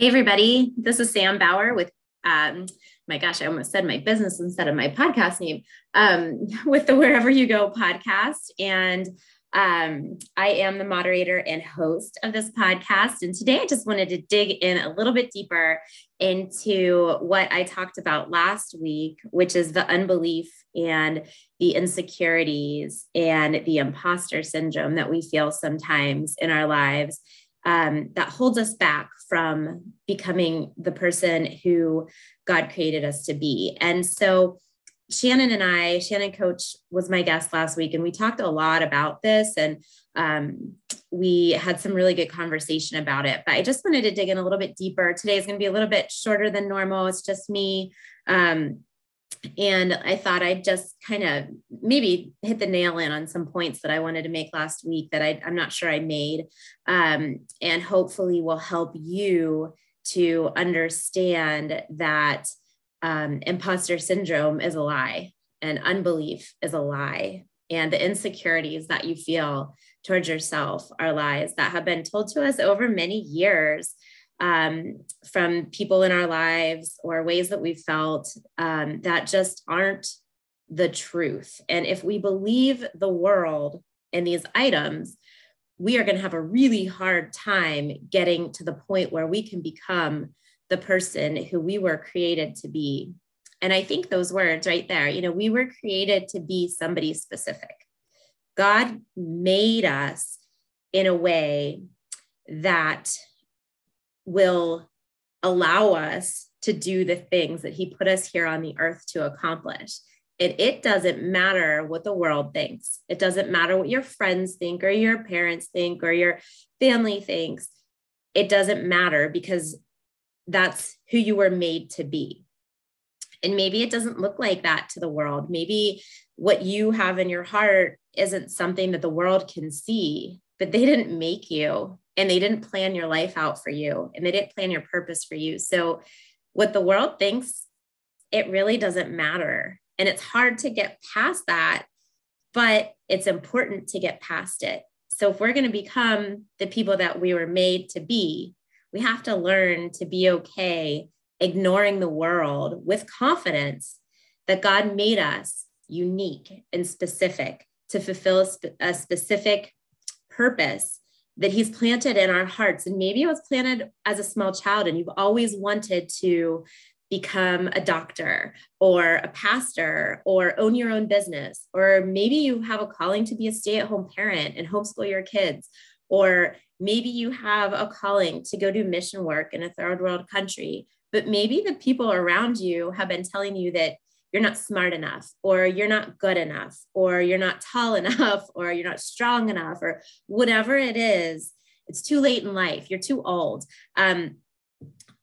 Hey, everybody. This is Sam Bauer with, um, my gosh, I almost said my business instead of my podcast name, um, with the Wherever You Go podcast. And um, I am the moderator and host of this podcast. And today I just wanted to dig in a little bit deeper into what I talked about last week, which is the unbelief and the insecurities and the imposter syndrome that we feel sometimes in our lives um, that holds us back from becoming the person who God created us to be. And so, Shannon and I, Shannon Coach was my guest last week, and we talked a lot about this, and um, we had some really good conversation about it. But I just wanted to dig in a little bit deeper. Today is going to be a little bit shorter than normal. It's just me um, and I thought I'd just kind of maybe hit the nail in on some points that I wanted to make last week that I, am not sure I made, um, and hopefully will help you to understand that um, imposter syndrome is a lie and unbelief is a lie, and the insecurities that you feel towards yourself are lies that have been told to us over many years um, from people in our lives or ways that we've felt um, that just aren't the truth. And if we believe the world and these items, we are going to have a really hard time getting to the point where we can become the person who we were created to be. And I think those words right there, you know, we were created to be somebody specific. God made us in a way that will allow us to do the things that he put us here on the earth to accomplish. And it doesn't matter what the world thinks. It doesn't matter what your friends think or your parents think or your family thinks. It doesn't matter because that's who you were made to be. And maybe it doesn't look like that to the world. Maybe what you have in your heart isn't something that the world can see, but they didn't make you and they didn't plan your life out for you and they didn't plan your purpose for you. So, what the world thinks, it really doesn't matter. And it's hard to get past that, but it's important to get past it. So, if we're going to become the people that we were made to be, we have to learn to be okay ignoring the world with confidence that God made us unique and specific to fulfill a, sp- a specific purpose that he's planted in our hearts. And maybe it was planted as a small child, and you've always wanted to become a doctor or a pastor or own your own business. Or maybe you have a calling to be a stay at home parent and homeschool your kids. Or maybe you have a calling to go do mission work in a third world country. But maybe the people around you have been telling you that you're not smart enough or you're not good enough or you're not tall enough or you're not strong enough or whatever it is it's too late in life. You're too old. Um,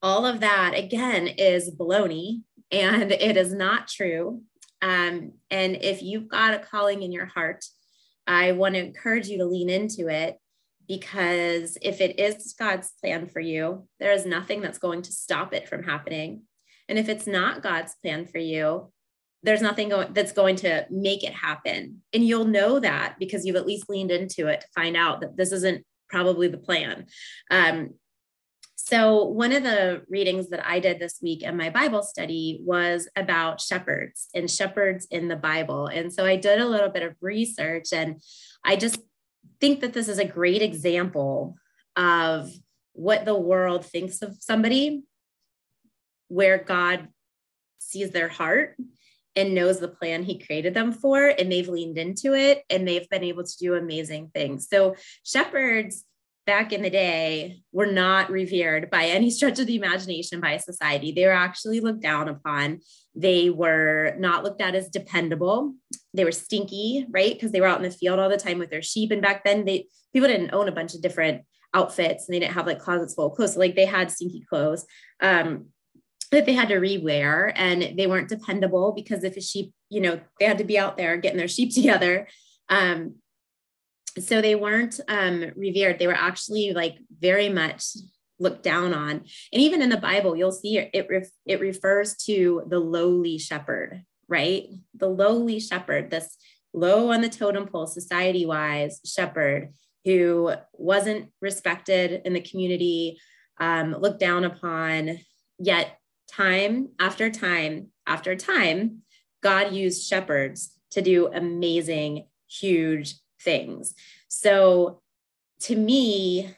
all of that again is baloney and it is not true. Um, and if you've got a calling in your heart i want to encourage you to lean into it because if it is god's plan for you there is nothing that's going to stop it from happening. And if it's not God's plan for you, there's nothing that's going to make it happen. And you'll know that because you've at least leaned into it to find out that this isn't probably the plan. Um, so, one of the readings that I did this week in my Bible study was about shepherds and shepherds in the Bible. And so I did a little bit of research, and I just think that this is a great example of what the world thinks of somebody, where God sees their heart and knows the plan he created them for and they've leaned into it and they've been able to do amazing things. So shepherds back in the day were not revered by any stretch of the imagination by society. They were actually looked down upon. They were not looked at as dependable. They were stinky right? Because they were out in the field all the time with their sheep and back then they people didn't own a bunch of different outfits and they didn't have like closets full of clothes. So like they had stinky clothes. Um, that they had to rewear and they weren't dependable because if a sheep, you know, they had to be out there getting their sheep together. Um, so they weren't um, revered. They were actually like very much looked down on. And even in the Bible, you'll see it, ref- it refers to the lowly shepherd, right? The lowly shepherd, this low on the totem pole, society wise shepherd who wasn't respected in the community, um, looked down upon. Yet, time after time after time, God used shepherds to do amazing, huge things. So, to me,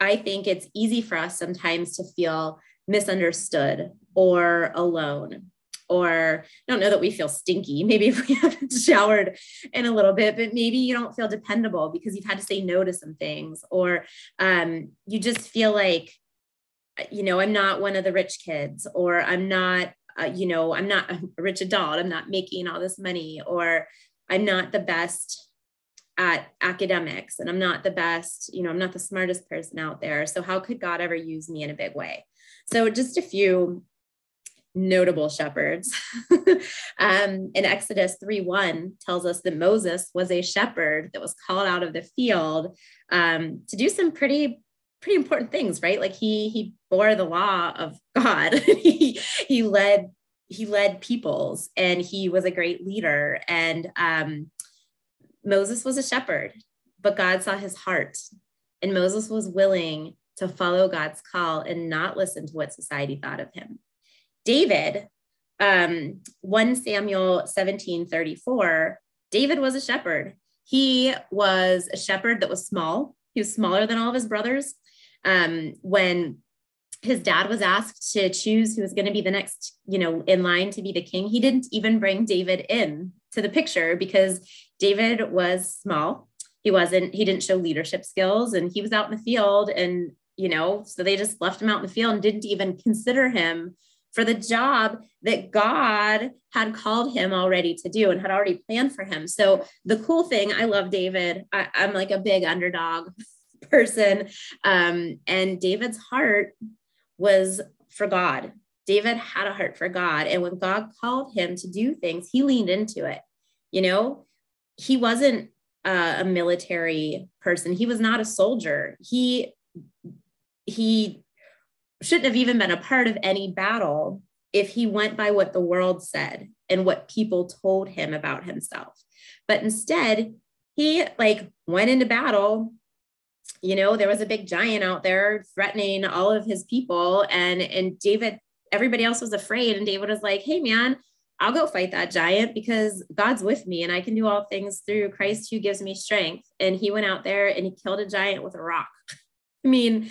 I think it's easy for us sometimes to feel misunderstood or alone. Or I don't know that we feel stinky. Maybe if we haven't showered in a little bit, but maybe you don't feel dependable because you've had to say no to some things, or um, you just feel like, you know, I'm not one of the rich kids, or I'm not, uh, you know, I'm not a rich adult. I'm not making all this money, or I'm not the best at academics and I'm not the best, you know, I'm not the smartest person out there. So how could God ever use me in a big way? So just a few notable shepherds. um, in Exodus 3 1 tells us that Moses was a shepherd that was called out of the field um, to do some pretty pretty important things, right? Like he he bore the law of God. he he led he led peoples and he was a great leader. And um, Moses was a shepherd, but God saw his heart, and Moses was willing to follow God's call and not listen to what society thought of him. David, um, 1 Samuel 17 34, David was a shepherd. He was a shepherd that was small. He was smaller than all of his brothers. Um, when his dad was asked to choose who was going to be the next, you know, in line to be the king, he didn't even bring David in to the picture because David was small. He wasn't, he didn't show leadership skills and he was out in the field. And, you know, so they just left him out in the field and didn't even consider him for the job that God had called him already to do and had already planned for him. So the cool thing, I love David. I, am like a big underdog person. Um, and David's heart was for God. David had a heart for God. And when God called him to do things, he leaned into it. You know, he wasn't uh, a military person. He was not a soldier. He he shouldn't have even been a part of any battle if he went by what the world said and what people told him about himself. But instead, he like went into battle. You know, there was a big giant out there threatening all of his people and and David everybody else was afraid and David was like, "Hey man, I'll go fight that giant because God's with me and I can do all things through Christ who gives me strength. And he went out there and he killed a giant with a rock. I mean,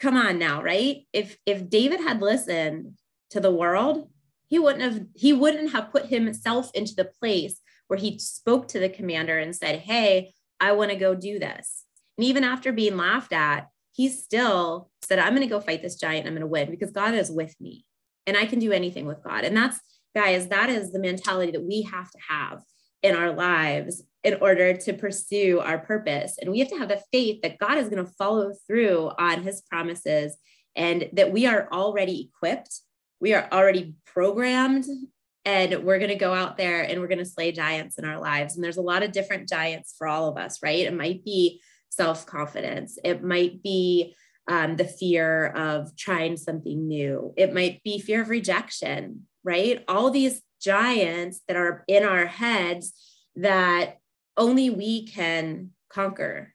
come on now, right? If if David had listened to the world, he wouldn't have he wouldn't have put himself into the place where he spoke to the commander and said, "Hey, I want to go do this." And even after being laughed at, he still said, "I'm going to go fight this giant. I'm going to win because God is with me." And I can do anything with God. And that's guys, that is the mentality that we have to have in our lives in order to pursue our purpose. And we have to have the faith that God is going to follow through on his promises and that we are already equipped, we are already programmed, and we're going to go out there and we're going to slay giants in our lives. And there's a lot of different giants for all of us, right? It might be self confidence, it might be um, the fear of trying something new, it might be fear of rejection, right? All these giants that are in our heads that only we can conquer.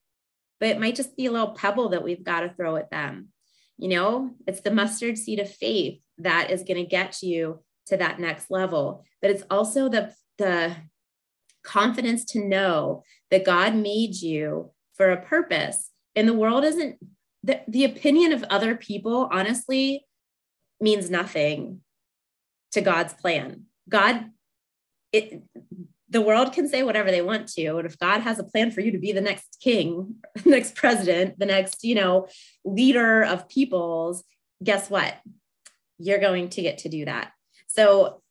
But it might just be a little pebble that we've got to throw at them. You know, it's the mustard seed of faith that is going to get you to that next level. But it's also the, the confidence to know that God made you for a purpose. And the world isn't, the, the opinion of other people, honestly, means nothing to God's plan. God, it, the world can say whatever they want to. And if God has a plan for you to be the next king, the next president, the next, you know, leader of peoples, guess what? You're going to get to do that. So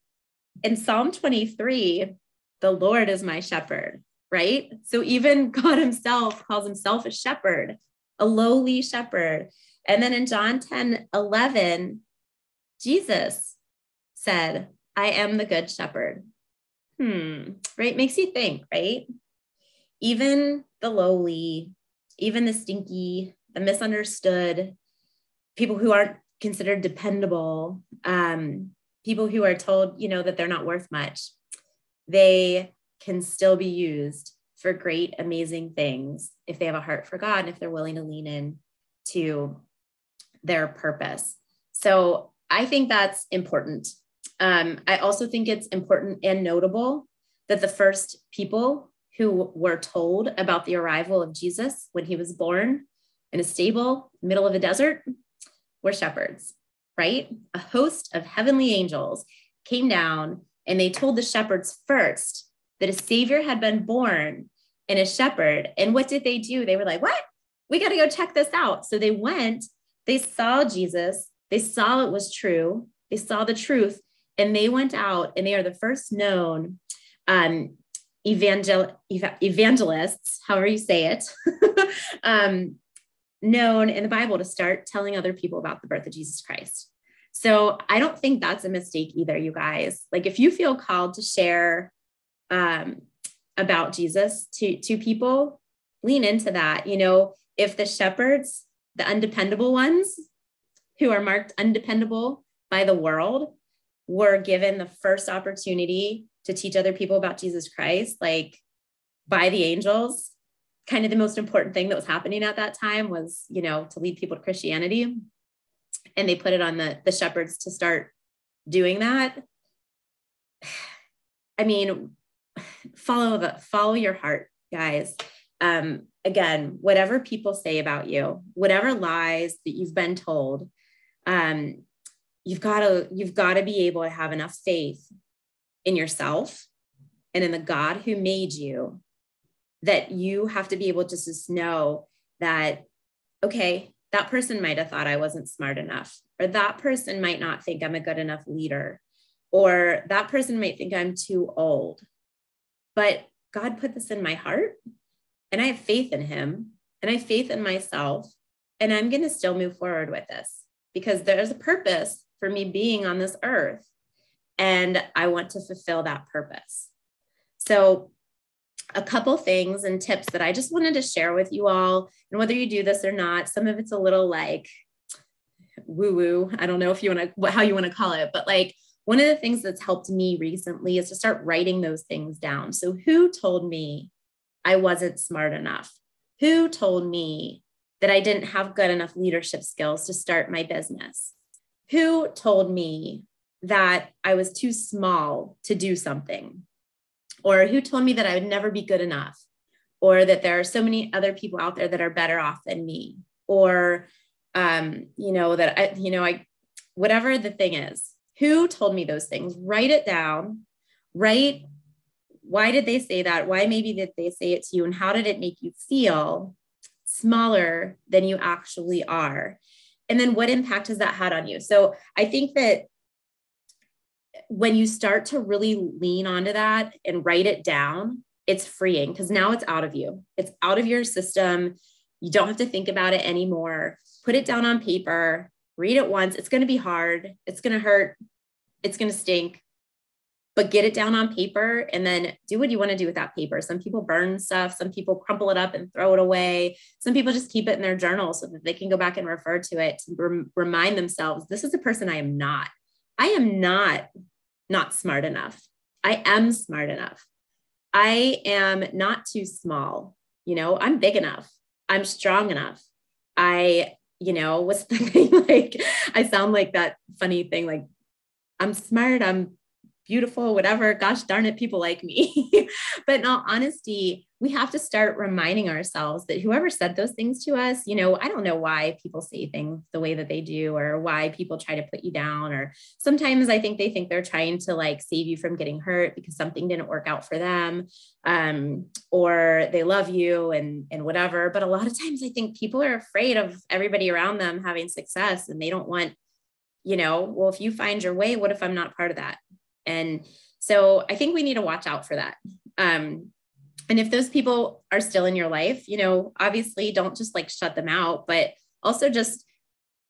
in Psalm 23, the Lord is my shepherd, right? So even God himself calls himself a shepherd, a lowly shepherd. And then in John 10 11, Jesus said, I am the good shepherd. Hmm, right? Makes you think, right? Even the lowly, even the stinky, the misunderstood, people who aren't considered dependable, um, people who are told, you know, that they're not worth much, they can still be used for great, amazing things if they have a heart for God and if they're willing to lean in to their purpose. So I think that's important. Um, I also think it's important and notable that the first people who were told about the arrival of Jesus when he was born in a stable, middle of a desert, were shepherds, right? A host of heavenly angels came down and they told the shepherds first that a savior had been born and a shepherd. And what did they do? They were like, what? We got to go check this out. So they went, they saw Jesus, they saw it was true, they saw the truth, and they went out and they are the first known um, evangel- ev- evangelists, however you say it, um, known in the Bible to start telling other people about the birth of Jesus Christ. So I don't think that's a mistake either, you guys. Like if you feel called to share um, about Jesus to, to people, lean into that. You know, if the shepherds, the undependable ones who are marked undependable by the world, were given the first opportunity to teach other people about Jesus Christ, like by the angels, kind of the most important thing that was happening at that time was, you know, to lead people to Christianity. And they put it on the, the shepherds to start doing that. I mean, follow the follow your heart, guys. Um, again, whatever people say about you, whatever lies that you've been told, um, you've got to you've got to be able to have enough faith in yourself and in the God who made you that you have to be able to just know that okay, that person might have thought I wasn't smart enough, or that person might not think I'm a good enough leader, or that person might think I'm too old, but God put this in my heart and I have faith in him and I have faith in myself. And I'm going to still move forward with this because there's a purpose for me being on this earth. And I want to fulfill that purpose. So, a couple things and tips that I just wanted to share with you all. And whether you do this or not, some of it's a little like woo woo. I don't know if you want to, how you want to call it, but like one of the things that's helped me recently is to start writing those things down. So, who told me I wasn't smart enough? Who told me that I didn't have good enough leadership skills to start my business? Who told me that I was too small to do something? Or who told me that I would never be good enough? Or that there are so many other people out there that are better off than me? Or, um, you know, that I, you know, I, whatever the thing is, who told me those things? Write it down. Write why did they say that? Why maybe did they say it to you? And how did it make you feel smaller than you actually are? And then what impact has that had on you? So I think that when you start to really lean onto that and write it down, it's freeing because now it's out of you. It's out of your system. You don't have to think about it anymore. Put it down on paper, read it once. It's going to be hard. It's going to hurt. It's going to stink, but get it down on paper and then do what you want to do with that paper. Some people burn stuff, some people crumple it up and throw it away. Some people just keep it in their journal so that they can go back and refer to it to rem- remind themselves this is the person I am not. I am not not smart enough. I am smart enough. I am not too small. You know, I'm big enough. I'm strong enough. I you know, what's the thing like? I sound like that funny thing, like I'm smart, I'm beautiful, whatever. Gosh darn it, people like me. but in all honesty, we have to start reminding ourselves that whoever said those things to us, you know, I don't know why people say things the way that they do or why people try to put you down. Or sometimes I think they think they're trying to like save you from getting hurt because something didn't work out for them. Um, or they love you and and whatever. But a lot of times I think people are afraid of everybody around them having success and they don't want, you know, well, if you find your way, what if I'm not part of that? And so I think we need to watch out for that. Um, and if those people are still in your life, you know, obviously don't just like shut them out, but also just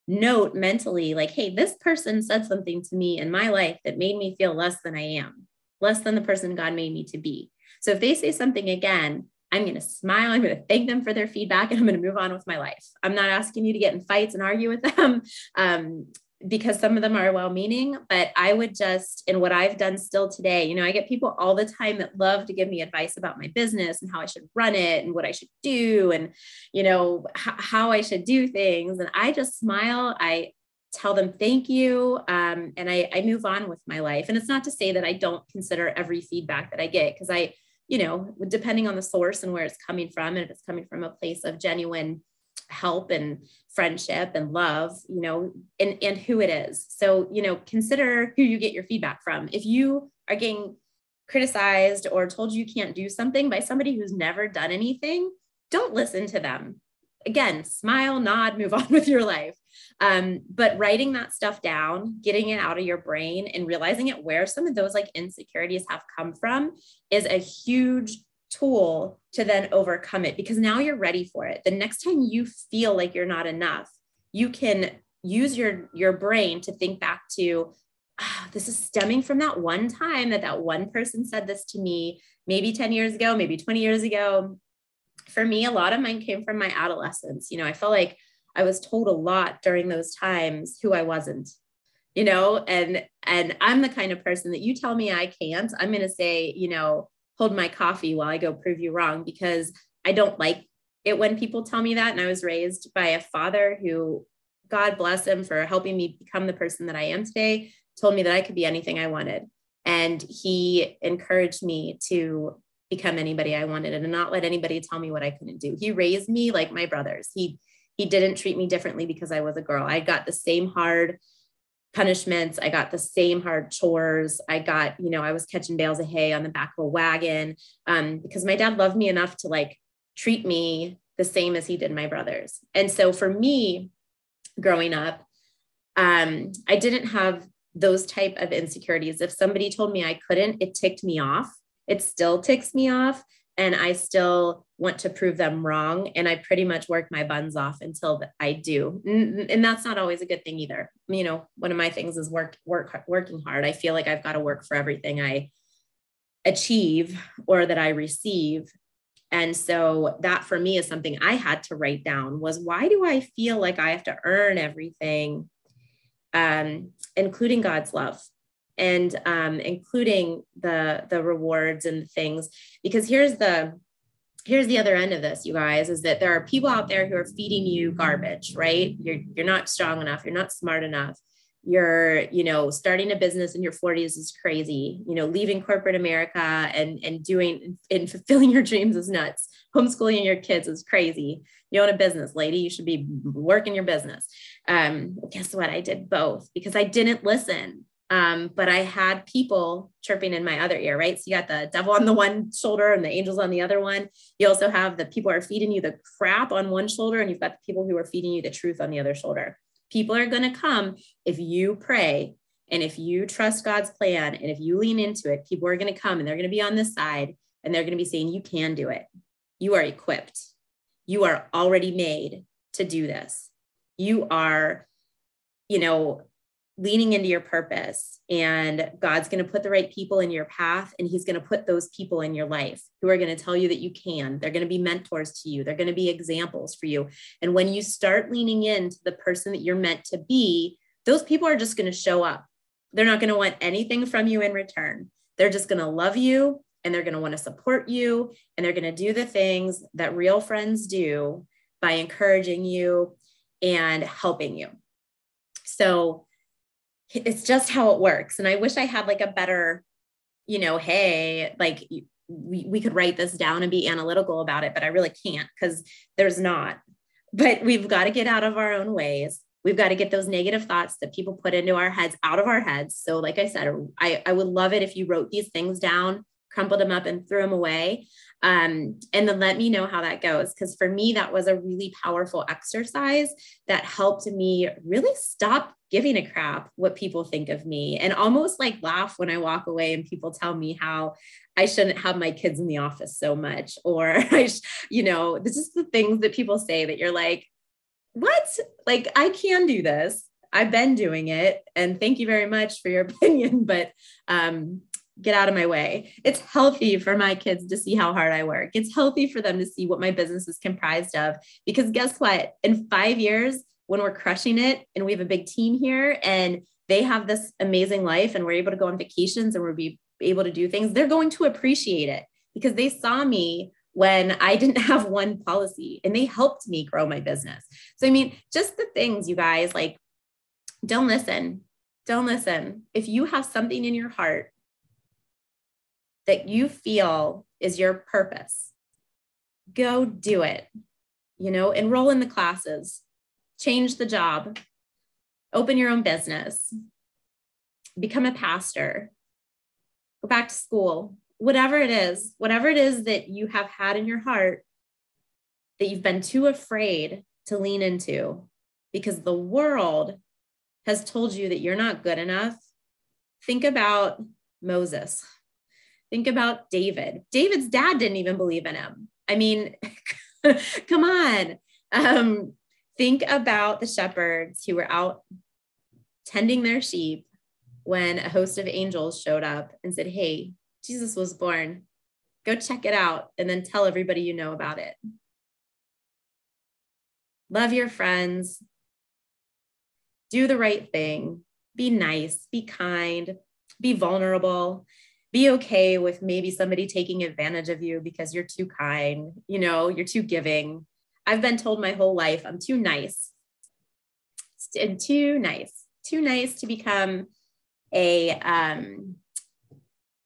note mentally, like, hey, this person said something to me in my life that made me feel less than I am, less than the person God made me to be. So if they say something again, I'm going to smile. I'm going to thank them for their feedback and I'm going to move on with my life. I'm not asking you to get in fights and argue with them. Um, because some of them are well meaning, but I would just, in what I've done still today, you know, I get people all the time that love to give me advice about my business and how I should run it and what I should do and, you know, h- how I should do things. And I just smile. I, tell them thank you um, and I, I move on with my life and it's not to say that i don't consider every feedback that i get because i you know depending on the source and where it's coming from and if it's coming from a place of genuine help and friendship and love you know and and who it is. So you know consider who you get your feedback from. If you are getting criticized or told you can't do something by somebody who's never done anything don't listen to them. Again smile nod move on with your life. Um, but writing that stuff down getting it out of your brain and realizing it where some of those like insecurities have come from is a huge tool to then overcome it because now you're ready for it. The next time you feel like you're not enough, you can use your your brain to think back to oh, this is stemming from that one time that that one person said this to me maybe 10 years ago maybe 20 years ago for me a lot of mine came from my adolescence you know i felt like i was told a lot during those times who i wasn't you know and and i'm the kind of person that you tell me i can't i'm going to say you know hold my coffee while I go prove you wrong because I don't like it when people tell me that. And I was raised by a father who, God bless him for helping me become the person that I am today, told me that I could be anything I wanted. And he encouraged me to become anybody I wanted and not let anybody tell me what I couldn't do. He raised me like my brothers. He he didn't treat me differently because I was a girl. I got the same hard punishments. I got the same hard chores. I got, you know, I was catching bales of hay on the back of a wagon um, because my dad loved me enough to like treat me the same as he did my brothers. And so for me, growing up, um, I didn't have those type of insecurities. If somebody told me I couldn't, it ticked me off. It still ticks me off and I still want to prove them wrong. And I pretty much work my buns off until I do. And that's not always a good thing either. You know, one of my things is work, work, working hard. I feel like I've got to work for everything I achieve or that I receive. And so that for me is something I had to write down was why do I feel like I have to earn everything, um, including God's love? And um, including the the rewards and things because here's the here's the other end of this you guys is that there are people out there who are feeding you garbage right? You're you're not strong enough. You're not smart enough. You're you know starting a business in your 40s is crazy. You know leaving corporate america and and doing and fulfilling your dreams is nuts. Homeschooling your kids is crazy. You own a business lady. You should be working your business. Um guess what? I did both because i didn't listen um, but I had people chirping in my other ear, right? So you got the devil on the one shoulder and the angels on the other one. You also have the people are feeding you the crap on one shoulder, and you've got the people who are feeding you the truth on the other shoulder. People are going to come if you pray and if you trust God's plan and if you lean into it, people are going to come and they're going to be on this side and they're going to be saying, You can do it. You are equipped. You are already made to do this. You are, you know, leaning into your purpose and God's going to put the right people in your path and he's going to put those people in your life who are going to tell you that you can. They're going to be mentors to you. They're going to be examples for you. And when you start leaning into the person that you're meant to be, those people are just going to show up. They're not going to want anything from you in return. They're just going to love you and they're going to want to support you and they're going to do the things that real friends do by encouraging you and helping you. So, it's just how it works. And I wish I had like a better, you know, hey, like we, we could write this down and be analytical about it, but I really can't because there's not. But we've got to get out of our own ways. We've got to get those negative thoughts that people put into our heads out of our heads. So, like I said, I, I would love it if you wrote these things down, crumpled them up, and threw them away. Um, and then let me know how that goes. Because for me, that was a really powerful exercise that helped me really stop giving a crap what people think of me and almost like laugh when I walk away and people tell me how I shouldn't have my kids in the office so much. Or, I, sh- you know, this is the things that people say that you're like, what? Like, I can do this. I've been doing it. And thank you very much for your opinion. But um, get out of my way. It's healthy for my kids to see how hard I work. It's healthy for them to see what my business is comprised of. Because guess what? In five years, when we're crushing it and we have a big team here and they have this amazing life and we're able to go on vacations and we're be able to do things, they're going to appreciate it because they saw me when I didn't have one policy and they helped me grow my business. So, I mean, just the things, you guys, like, don't listen. Don't listen. If you have something in your heart that you feel is your purpose, go do it. You know, enroll in the classes, change the job, open your own business, become a pastor, go back to school, whatever it is, whatever it is that you have had in your heart that you've been too afraid to lean into because the world has told you that you're not good enough. Think about Moses. Think about David. David's dad didn't even believe in him. I mean, come on. Um, think about the shepherds who were out tending their sheep when a host of angels showed up and said, Hey, Jesus was born. Go check it out and then tell everybody you know about it. Love your friends. Do the right thing. Be nice. Be kind. Be vulnerable. Be okay with maybe somebody taking advantage of you because you're too kind, you know, you're too giving. I've been told my whole life I'm too nice. And too nice, too nice to become a um,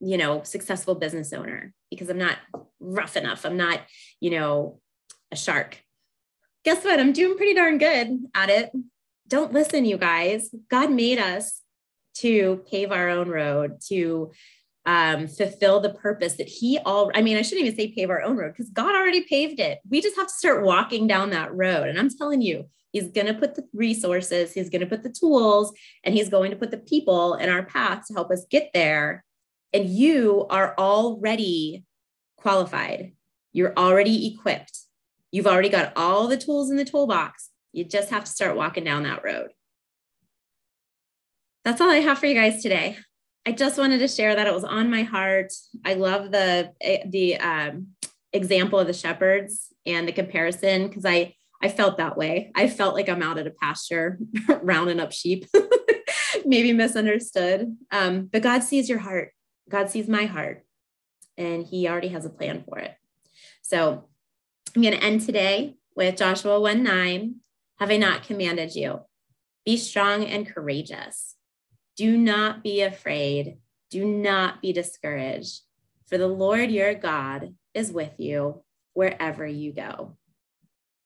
you know successful business owner because i'm not rough enough. I'm not you know a shark. Guess what? I'm doing pretty darn good at it. Don't listen you guys. God made us to pave our own road to um, fulfill the purpose that he all i mean i shouldn't even say pave our own road because god already paved it we just have to start walking down that road and i'm telling you He's going to put the resources, he's going to put the tools, and he's going to put the people in our path to help us get there. And you are already qualified. You're already equipped. You've already got all the tools in the toolbox. You just have to start walking down that road. That's all I have for you guys today. I just wanted to share that it was on my heart. I love the the um, example of the shepherds and the comparison because I I felt that way. I felt like I'm out at a pasture rounding up sheep, maybe misunderstood. Um, but God sees your heart. God sees my heart, and He already has a plan for it. So I'm going to end today with Joshua 1 9. Have I not commanded you? Be strong and courageous. Do not be afraid. Do not be discouraged, for the Lord your God is with you wherever you go.